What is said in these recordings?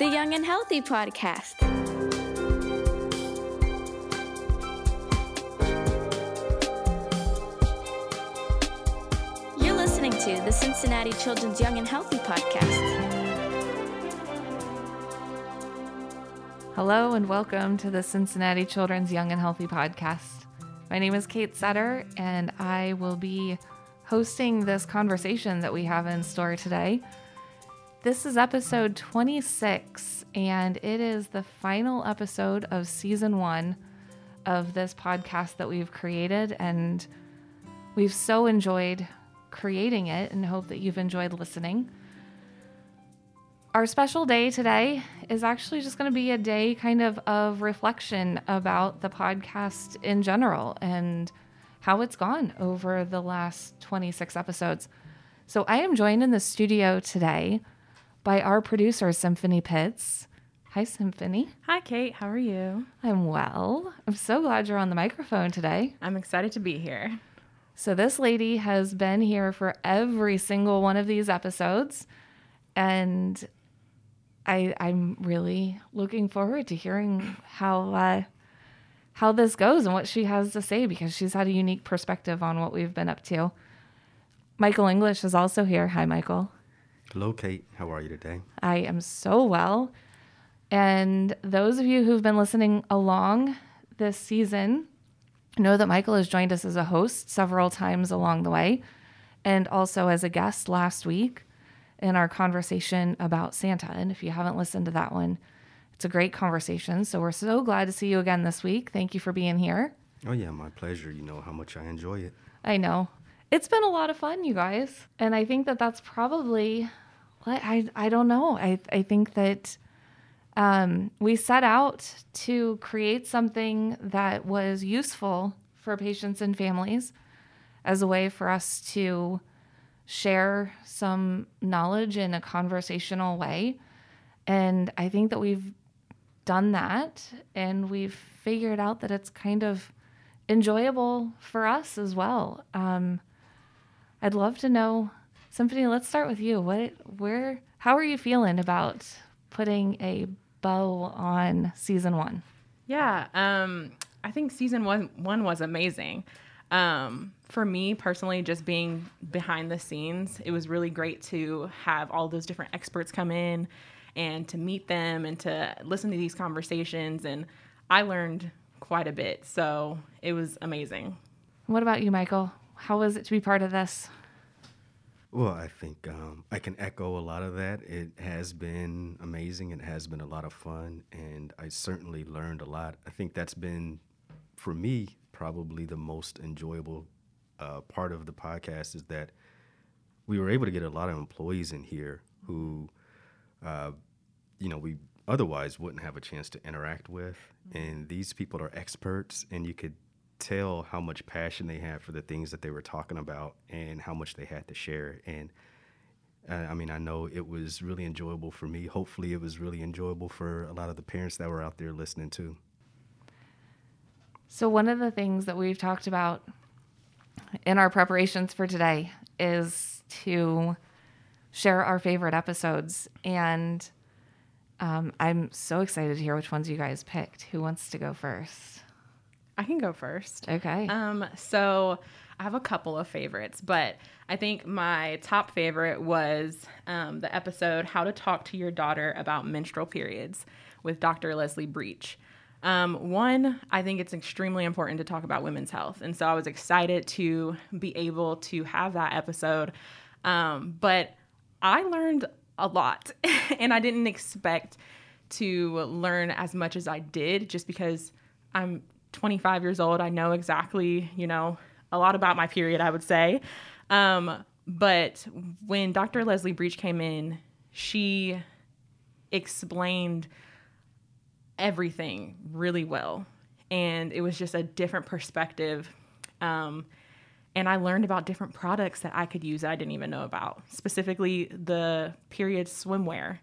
the Young and Healthy podcast. You're listening to the Cincinnati Children's Young and Healthy podcast. Hello and welcome to the Cincinnati Children's Young and Healthy podcast. My name is Kate Sutter, and I will be hosting this conversation that we have in store today. This is episode 26, and it is the final episode of season one of this podcast that we've created. And we've so enjoyed creating it and hope that you've enjoyed listening. Our special day today is actually just going to be a day kind of of reflection about the podcast in general and how it's gone over the last 26 episodes. So I am joined in the studio today by our producer, Symphony Pitts. Hi, Symphony. Hi, Kate. How are you? I'm well. I'm so glad you're on the microphone today. I'm excited to be here. So, this lady has been here for every single one of these episodes. And I, I'm really looking forward to hearing how uh, how this goes and what she has to say because she's had a unique perspective on what we've been up to. Michael English is also here. Hi, Michael. Hello, Kate. How are you today? I am so well. And those of you who've been listening along this season know that Michael has joined us as a host several times along the way and also as a guest last week in our conversation about Santa. And if you haven't listened to that one, it's a great conversation. So we're so glad to see you again this week. Thank you for being here. Oh, yeah, my pleasure. You know how much I enjoy it. I know. It's been a lot of fun, you guys. And I think that that's probably, I, I don't know. I, I think that um, we set out to create something that was useful for patients and families as a way for us to share some knowledge in a conversational way. And I think that we've done that and we've figured out that it's kind of enjoyable for us as well. Um, I'd love to know, Symphony, let's start with you. What, where, how are you feeling about putting a bow on season one? Yeah, um, I think season one, one was amazing. Um, for me personally, just being behind the scenes, it was really great to have all those different experts come in and to meet them and to listen to these conversations. And I learned quite a bit. So it was amazing. What about you, Michael? How was it to be part of this? Well, I think um, I can echo a lot of that. It has been amazing. It has been a lot of fun. And I certainly learned a lot. I think that's been, for me, probably the most enjoyable uh, part of the podcast is that we were able to get a lot of employees in here who, uh, you know, we otherwise wouldn't have a chance to interact with. And these people are experts, and you could tell how much passion they had for the things that they were talking about and how much they had to share. And uh, I mean, I know it was really enjoyable for me. Hopefully, it was really enjoyable for a lot of the parents that were out there listening too. So, one of the things that we've talked about in our preparations for today is to share our favorite episodes. And um, I'm so excited to hear which ones you guys picked. Who wants to go first? I can go first. Okay. Um, so I have a couple of favorites, but I think my top favorite was um, the episode How to Talk to Your Daughter About Menstrual Periods with Dr. Lesley Breech. Um, one, I think it's extremely important to talk about women's health. And so I was excited to be able to have that episode. Um, but I learned a lot, and I didn't expect to learn as much as I did just because I'm 25 years old. I know exactly, you know, a lot about my period, I would say. Um, but when Dr. Lesley Breech came in, she explained everything really well. And it was just a different perspective. Um, and I learned about different products that I could use that I didn't even know about, specifically the period swimwear.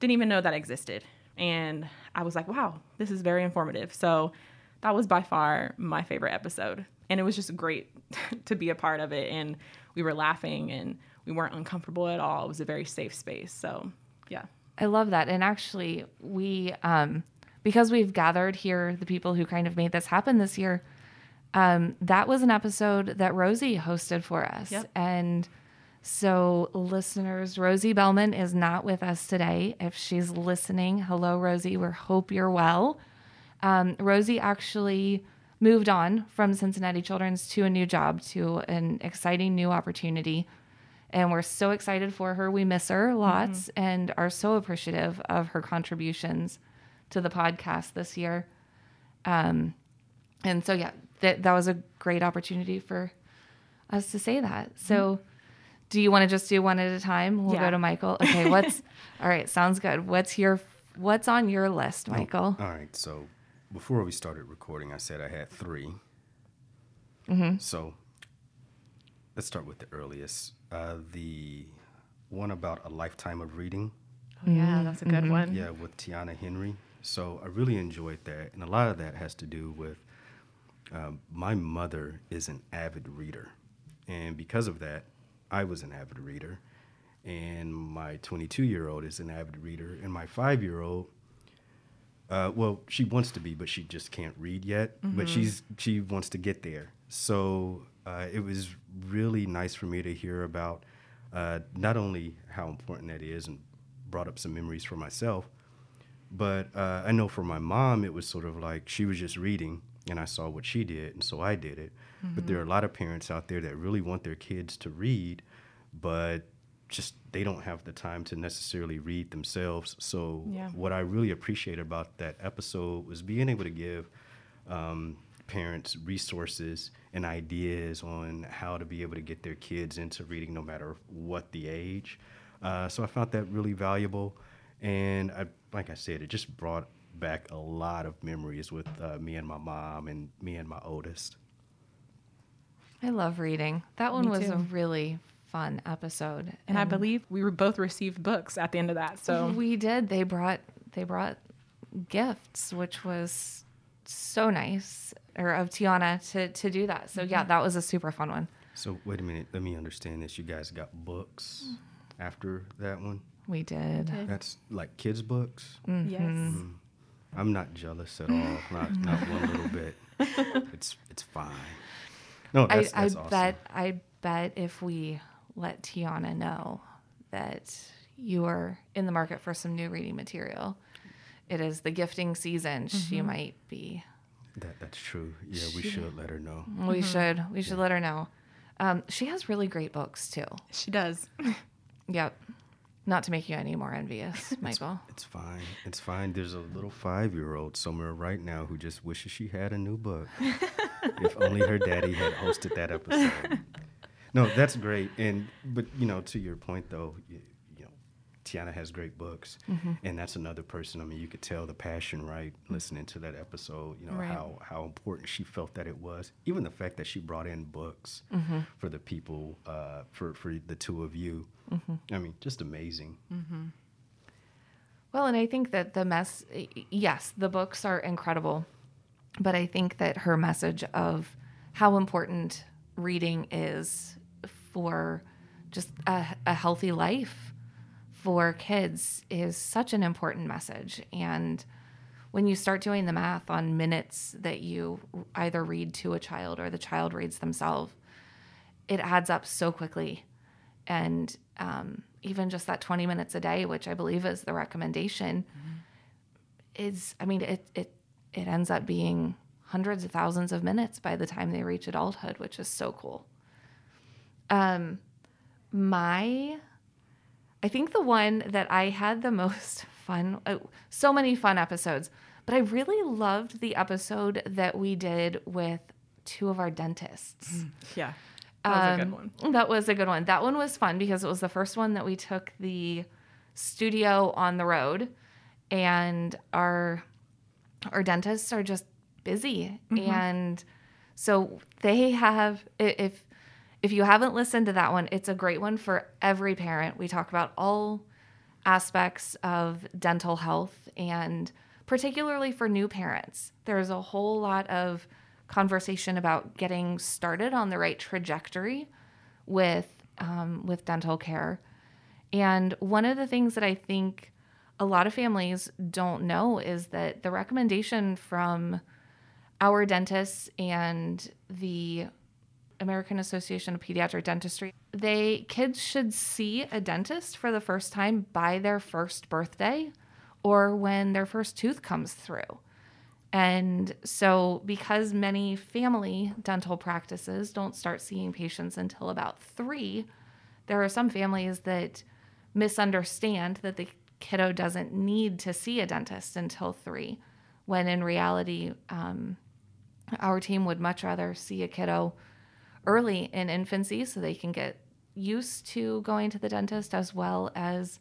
Didn't even know that existed. And I was like, wow, this is very informative. So that was by far my favorite episode. And it was just great to be a part of it. And we were laughing and we weren't uncomfortable at all. It was a very safe space. So, yeah, I love that. And actually, we, um, because we've gathered here the people who kind of made this happen this year, um, that was an episode that Rosie hosted for us. Yep. And so, listeners, Rosie Bellman is not with us today. If she's listening, hello, Rosie. We hope you're well. Um, Rosie actually moved on from Cincinnati Children's to a new job, to an exciting new opportunity. And we're so excited for her. We miss her lots and are so appreciative of her contributions to the podcast this year. Um, and so, yeah, that, that was a great opportunity for us to say that. So, do you want to just do one at a time? We'll Yeah. go to Michael. Okay, what's all right? Sounds good. What's your what's on your list, Michael? All right. So before we started recording, I said I had 3 So let's start with the earliest. Uh, the one about a lifetime of reading. Oh, yeah, that's a good one. Yeah, with Tiana Henry. So I really enjoyed that, and a lot of that has to do with um, my mother is an avid reader, and because of that, I was an avid reader, and my 22 year old is an avid reader, and my five year old. Uh, well, she wants to be, but she just can't read yet. But she's she wants to get there. So uh, it was really nice for me to hear about uh, not only how important that is, and brought up some memories for myself, but uh, I know for my mom, it was sort of like she was just reading, and I saw what she did, and so I did it. But there are a lot of parents out there that really want their kids to read, but just they don't have the time to necessarily read themselves. So Yeah. what I really appreciate about that episode was being able to give um, parents resources and ideas on how to be able to get their kids into reading, no matter what the age. Uh, so I found that really valuable, and I, like I said, it just brought back a lot of memories with uh, me and my mom and me and my oldest. I love reading. That one Me was a really fun episode. And I believe we were both received books at the end of that. So we did. They brought they brought gifts, which was so nice, or of Tiana to to do that. So yeah, mm-hmm. that was a super fun one. So wait a minute, let me understand this. You guys got books after that one? We did. That's like kids' books. Mm-hmm. yes. Mm-hmm. I'm not jealous at all. Not not one little bit. It's it's fine. No, I, that's, I awesome. bet I bet if we let Tiana know that you are in the market for some new reading material, it is the gifting season. She might be. That that's true. Yeah, we should let her know. We should we should let her know. Um, she has really great books too. She does. Yep. Not to make you any more envious, Michael. It's fine. It's fine. There's a little five year old somewhere right now who just wishes she had a new book. if only her daddy had hosted that episode. No, that's great. And but you know, to your point though, you, you know, Tiana has great books, mm-hmm. and that's another person. I mean, you could tell the passion, right? Listening to that episode, you know Right. how how important she felt that it was. Even the fact that she brought in books mm-hmm. for the people, uh, for for the two of you. Mm-hmm. I mean, just amazing. Well, and I think that the mess, yes, the books are incredible, but I think that her message of how important reading is for just a, a healthy life for kids is such an important message. And when you start doing the math on minutes that you either read to a child or the child reads themselves, it adds up so quickly. And um, even just that 20 minutes a day, which I believe is the recommendation, is, I mean, it, it, it ends up being hundreds of thousands of minutes by the time they reach adulthood, which is so cool. Um, my, I think the one that I had the most fun, uh, so many fun episodes, but I really loved the episode that we did with two of our dentists. Yeah. That was a good Um, one. That was a good one. That one was fun because it was the first one that we took the studio on the road, and our our dentists are just busy, and so they have. If if you haven't listened to that one, it's a great one for every parent. We talk about all aspects of dental health and particularly for new parents. There's a whole lot of conversation about getting started on the right trajectory with um, with dental care. And one of the things that I think a lot of families don't know is that the recommendation from our dentists and the American Association of Pediatric Dentistry, they kids should see a dentist for the first time by their first birthday or when their first tooth comes through. And so, because many family dental practices don't start seeing patients until about three, there are some families that misunderstand that the kiddo doesn't need to see a dentist until three, when in reality, um, our team would much rather see a kiddo early in infancy so they can get used to going to the dentist as well as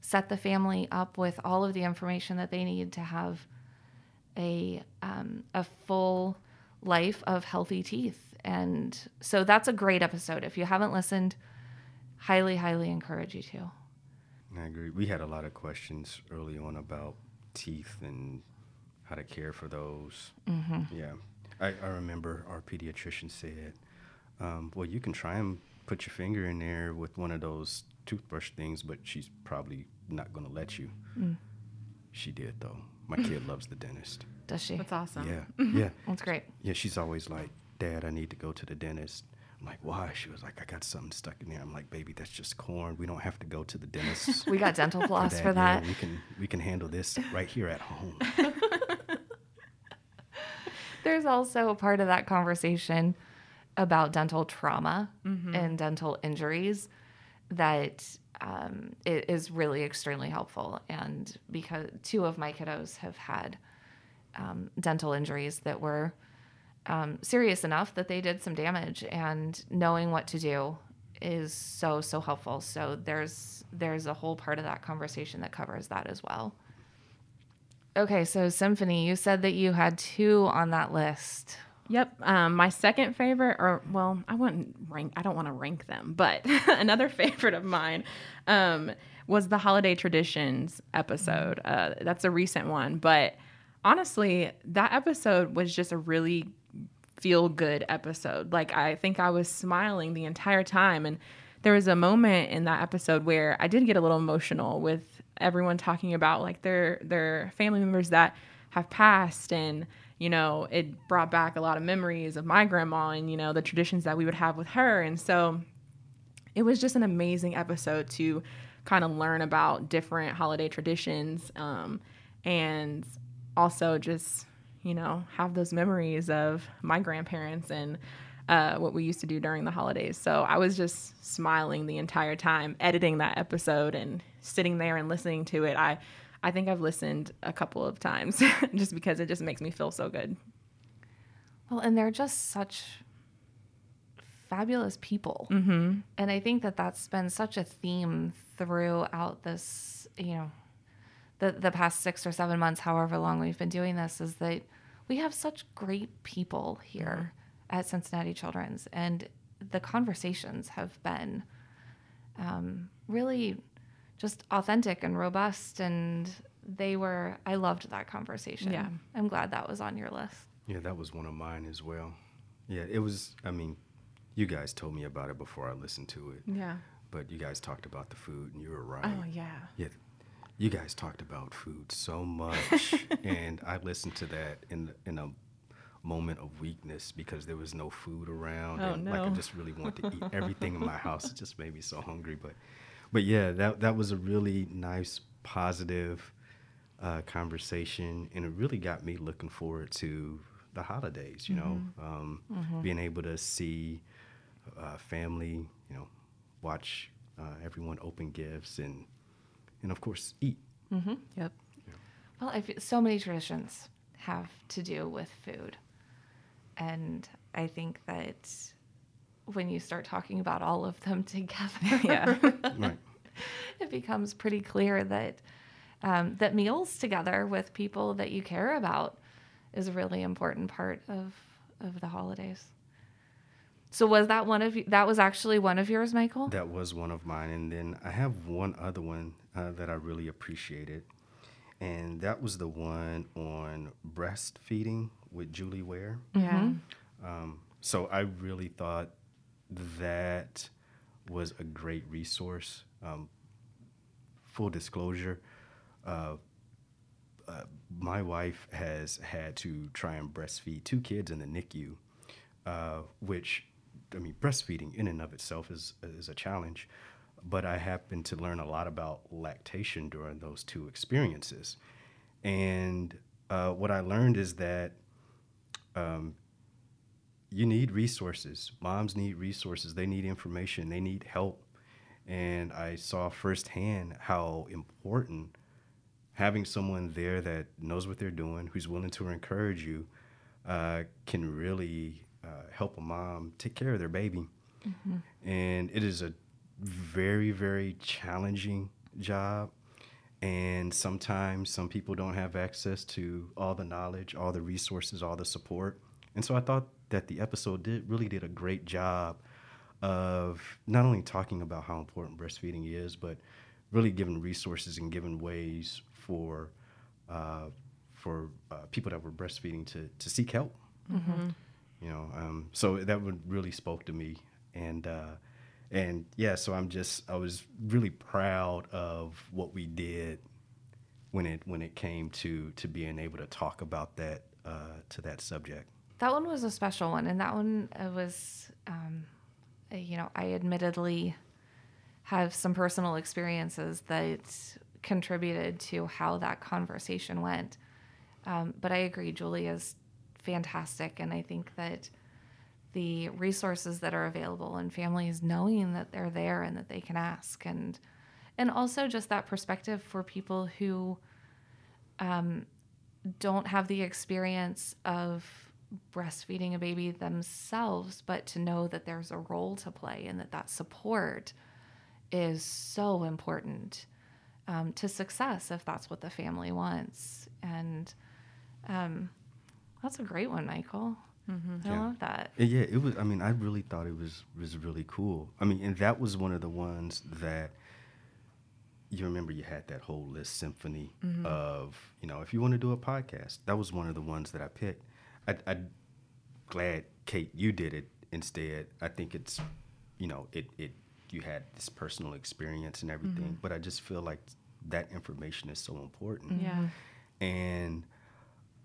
set the family up with all of the information that they need to have a um, a full life of healthy teeth. And so that's a great episode. If you haven't listened, highly, highly encourage you to. I agree. We had a lot of questions early on about teeth and how to care for those. Mm-hmm. Yeah. I, I remember our pediatrician said, um, well, you can try and put your finger in there with one of those toothbrush things, but she's probably not going to let you. Mm. She did, though. My kid loves the dentist. Does she? That's awesome. Yeah. Yeah. That's great. Yeah. She's always like, Dad, I need to go to the dentist. I'm like, why? She was like, I got something stuck in there. I'm like, baby, that's just corn. We don't have to go to the dentist. we got dental floss for that. For that. Yeah, we can we can handle this right here at home. There's also a part of that conversation about dental trauma mm-hmm. and dental injuries that um, it is really extremely helpful. And because two of my kiddos have had um, dental injuries that were um, serious enough that they did some damage, and knowing what to do is so so helpful. So there's there's a whole part of that conversation that covers that as well. Okay, so Symphony, you said that you had two on that list. Yep. Um, my second favorite, or well, I wouldn't rank. I don't want to rank them, but another favorite of mine um, was the holiday traditions episode. Uh, that's a recent one, but honestly, that episode was just a really feel good episode. Like I think I was smiling the entire time, and there was a moment in that episode where I did get a little emotional with everyone talking about like their their family members that have passed and you know, it brought back a lot of memories of my grandma and, you know, the traditions that we would have with her. And so it was just an amazing episode to kind of learn about different holiday traditions um, and also just, you know, have those memories of my grandparents and uh, what we used to do during the holidays. So I was just smiling the entire time editing that episode and sitting there and listening to it. I I think I've listened a couple of times just because it just makes me feel so good. Well, and they're just such fabulous people. Mm-hmm. And I think that that's been such a theme throughout this, you know, the, the past six or seven months, however long we've been doing this, is that we have such great people here mm-hmm. at Cincinnati Children's. And the conversations have been um, really just authentic and robust and they were I loved that conversation. Yeah. I'm glad that was on your list. Yeah, that was one of mine as well. Yeah, it was I mean, you guys told me about it before I listened to it. Yeah. But you guys talked about the food and you were right. Oh yeah. Yeah. You guys talked about food so much and I listened to that in in a moment of weakness because there was no food around oh, and no. like I just really wanted to eat everything in my house. It just made me so hungry, but but yeah, that that was a really nice, positive uh, conversation, and it really got me looking forward to the holidays. You know, mm-hmm. Um, mm-hmm. being able to see uh, family, you know, watch uh, everyone open gifts, and and of course eat. Mm-hmm. Yep. Yeah. Well, I feel so many traditions have to do with food, and I think that when you start talking about all of them together, yeah, right. it becomes pretty clear that um, that meals together with people that you care about is a really important part of of the holidays. So was that one of you? That was actually one of yours, Michael. That was one of mine, and then I have one other one uh, that I really appreciated, and that was the one on breastfeeding with Julie Ware. Yeah. Mm-hmm. Um, so I really thought that was a great resource. Um, full disclosure, uh, uh, my wife has had to try and breastfeed two kids in the NICU, uh, which, I mean, breastfeeding in and of itself is is a challenge. But I happened to learn a lot about lactation during those two experiences, and uh, what I learned is that um, you need resources. Moms need resources. They need information. They need help. And I saw firsthand how important having someone there that knows what they're doing, who's willing to encourage you, uh, can really uh, help a mom take care of their baby. Mm-hmm. And it is a very, very challenging job. And sometimes some people don't have access to all the knowledge, all the resources, all the support. And so I thought that the episode did really did a great job of not only talking about how important breastfeeding is, but really giving resources and giving ways for uh, for uh, people that were breastfeeding to to seek help. Mm-hmm. You know, um, so that would really spoke to me, and uh, and yeah, so I'm just I was really proud of what we did when it when it came to to being able to talk about that uh, to that subject. That one was a special one, and that one uh, was, um, uh, you know, I admittedly have some personal experiences that contributed to how that conversation went. Um, but I agree, Julie is fantastic, and I think that the resources that are available and families knowing that they're there and that they can ask and and also just that perspective for people who um, don't have the experience of breastfeeding a baby themselves, but to know that there's a role to play and that that support is so important um, to success if that's what the family wants. And um, that's a great one, Michael. Mm-hmm. I yeah. love that. Yeah, it was. I mean, I really thought it was was really cool. I mean, and that was one of the ones that you remember you had that whole list symphony mm-hmm. of you know if you want to do a podcast. That was one of the ones that I picked I, I'm glad Kate you did it instead. I think it's, you know, it it you had this personal experience and everything, mm-hmm. but I just feel like that information is so important. Yeah. And,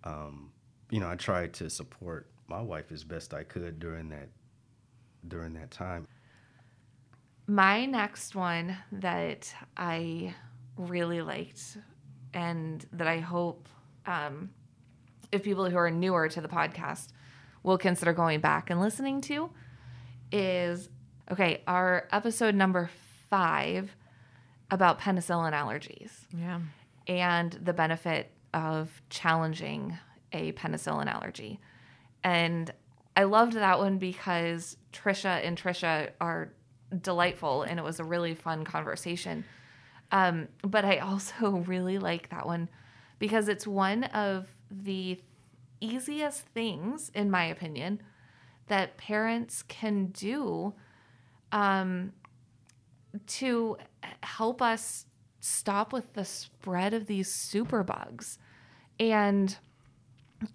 um, you know, I tried to support my wife as best I could during that during that time. My next one that I really liked and that I hope um, if people who are newer to the podcast will consider going back and listening to is okay, our episode number five about penicillin allergies. Yeah. And the benefit of challenging a penicillin allergy. And I loved that one because Trisha and Trisha are delightful and it was a really fun conversation. Um, but I also really like that one because it's one of the easiest things, in my opinion, that parents can do um, to help us stop with the spread of these superbugs. And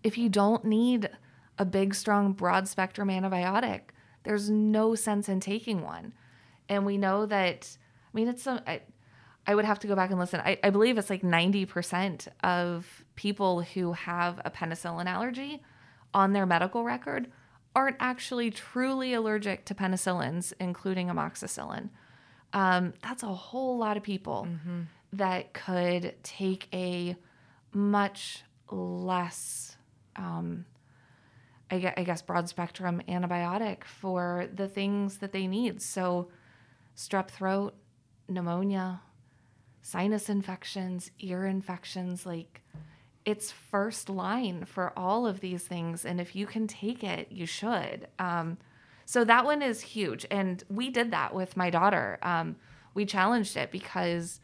if you don't need a big, strong, broad spectrum antibiotic, there's no sense in taking one. And we know that, I mean, it's some, I, would have to go back and listen. I, I believe it's like 90% of people who have a penicillin allergy on their medical record aren't actually truly allergic to penicillins, including amoxicillin. Um, that's a whole lot of people mm-hmm. that could take a much less, um, I, guess, I guess, broad spectrum antibiotic for the things that they need. So, strep throat, pneumonia, sinus infections, ear infections, like it's first line for all of these things. And if you can take it, you should. Um, so that one is huge. And we did that with my daughter. Um, we challenged it because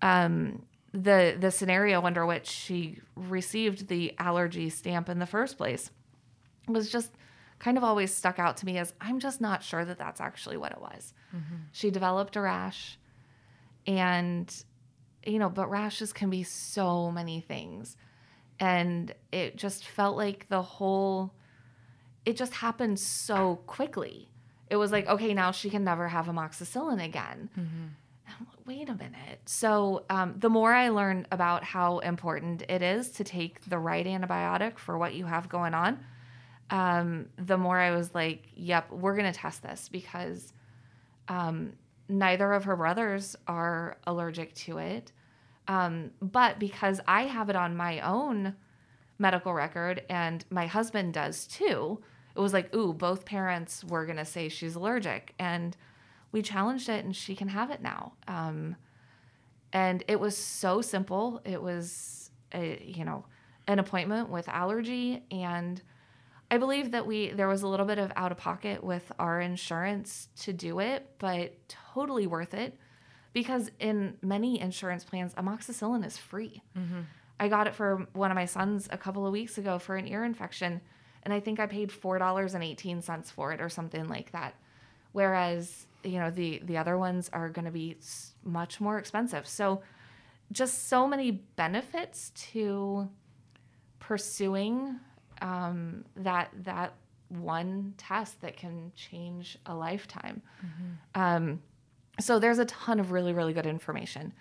um, the the scenario under which she received the allergy stamp in the first place was just kind of always stuck out to me as I'm just not sure that that's actually what it was. Mm-hmm. She developed a rash and you know but rashes can be so many things and it just felt like the whole it just happened so quickly it was like okay now she can never have amoxicillin again mm-hmm. Wait a minute. So, um, the more I learned about how important it is to take the right antibiotic for what you have going on, um, the more I was like, yep, we're going to test this because um, neither of her brothers are allergic to it. Um, but because I have it on my own medical record and my husband does too, it was like, ooh, both parents were going to say she's allergic. And we challenged it and she can have it now. Um, and it was so simple. It was, a, you know, an appointment with allergy. And I believe that we, there was a little bit of out of pocket with our insurance to do it, but totally worth it because in many insurance plans, amoxicillin is free. Mm-hmm. I got it for one of my sons a couple of weeks ago for an ear infection, and I think I paid four dollars and eighteen cents for it or something like that. Whereas you know the the other ones are going to be much more expensive. So just so many benefits to pursuing um, that that one test that can change a lifetime. Um, so there's a ton of really really good information,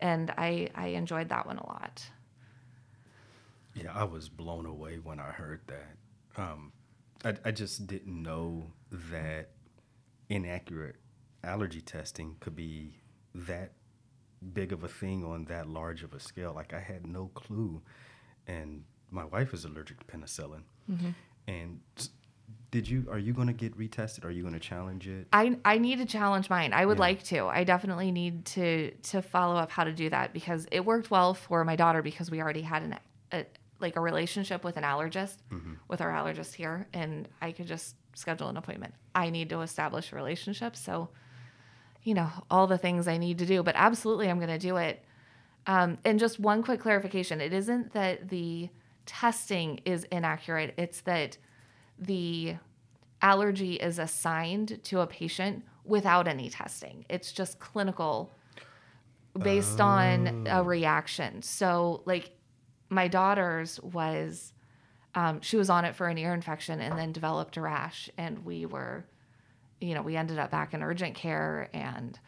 and I I enjoyed that one a lot. Yeah, I was blown away when I heard that. Um, I, I just didn't know that inaccurate allergy testing could be that big of a thing on that large of a scale. Like I had no clue, and my wife is allergic to penicillin. And did you? Are you going to get retested? Are you going to challenge it? I I need to challenge mine. I would Yeah. like to. I definitely need to to follow up how to do that because it worked well for my daughter because we already had an a, like a relationship with an allergist with our allergist here and I could just schedule an appointment. I need to establish a relationship, so you know, all the things I need to do, but absolutely I'm going to do it. Um, and just one quick clarification it isn't that the testing is inaccurate, it's that the allergy is assigned to a patient without any testing. It's just clinical based on a reaction. So, like, my daughter's was, um, she was on it for an ear infection and then developed a rash, and we were you know, we ended up back in urgent care and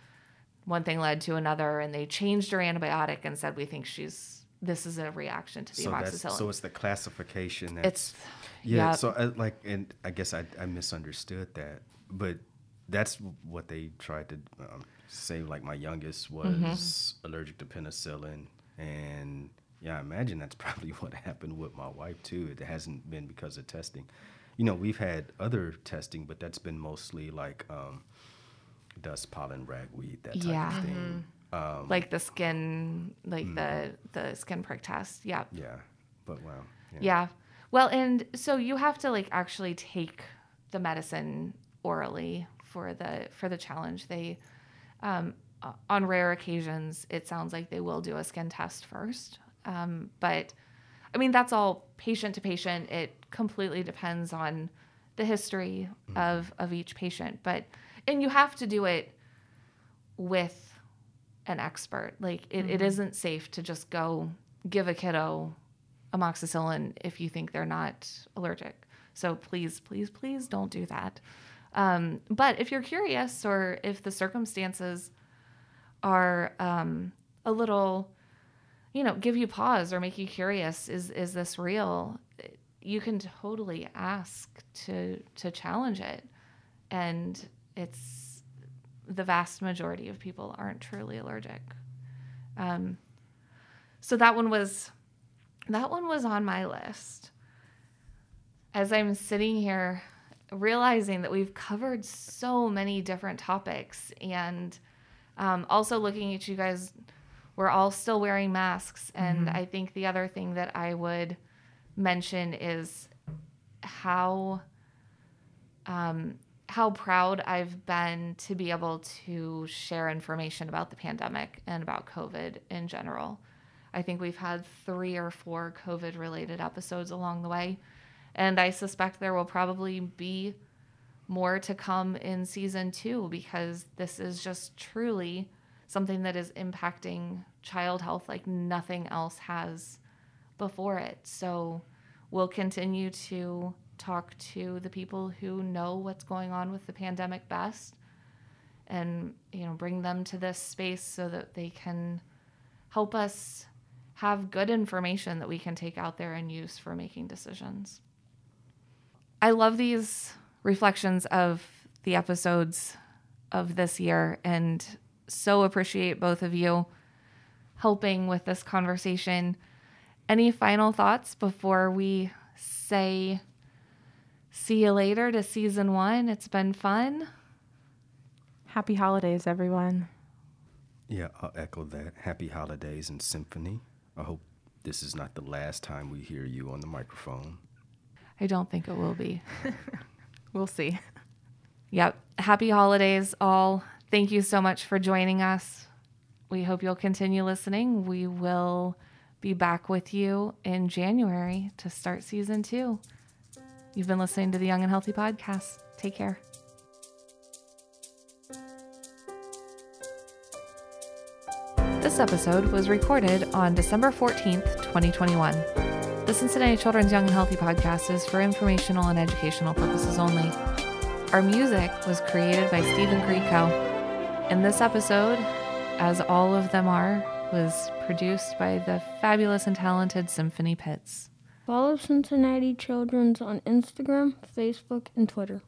one thing led to another and they changed her antibiotic and said we think she's this is a reaction to the so that's amoxicillin. so it's the classification. That's, it's Yeah, yeah. so I, like, and I guess I, I misunderstood that, but that's what they tried to um, say. Like my youngest was Mm-hmm. allergic to penicillin, and yeah, I imagine that's probably what happened with my wife too. It hasn't been because of testing. You know, we've had other testing, but that's been mostly like um, dust, pollen, ragweed, that type Yeah. of thing. Um, like the skin like Mm. the the skin prick test. Yeah. yeah, but wow. Yeah. Well, and so you have to like actually take the medicine orally for the for the challenge. They um, on rare occasions it sounds like they will do a skin test first. Um, but I mean that's all patient to patient. It completely depends on the history of of each patient. But and you have to do it with an expert. Like it, it isn't safe to just go give a kiddo amoxicillin if you think they're not allergic. So please, please, please don't do that. Um, but if you're curious or if the circumstances are um, a little, you know, give you pause or make you curious, is is this real? You can totally ask to to challenge it, and it's the vast majority of people aren't truly allergic. Um, so that one was that one was on my list. As I'm sitting here realizing that we've covered so many different topics and um, also looking at you guys, we're all still wearing masks. And I think the other thing that I would mention is how um, how proud I've been to be able to share information about the pandemic and about COVID in general. I think we've had three or four COVID related episodes along the way. And I suspect there will probably be more to come in season two because this is just truly something that is impacting child health like nothing else has before it. So we'll continue to talk to the people who know what's going on with the pandemic best and you know bring them to this space so that they can help us have good information that we can take out there and use for making decisions. I love these reflections of the episodes of this year and so appreciate both of you helping with this conversation. Any final thoughts before we say see you later to season one? It's been fun. Happy holidays, everyone. Yeah, I'll echo that. Happy holidays and symphony. I hope this is not the last time we hear you on the microphone. I don't think it will be. We'll see. Yep. Happy holidays, all. Thank you so much for joining us. We hope you'll continue listening. We will be back with you in January to start season two. You've been listening to the Young and Healthy podcast. Take care. This episode was recorded on December 14th, 2021. The Cincinnati Children's Young and Healthy podcast is for informational and educational purposes only. Our music was created by Stephen Creco. And this episode, as all of them are, was produced by the fabulous and talented Symphony Pitts. Follow Cincinnati Children's on Instagram, Facebook, and Twitter.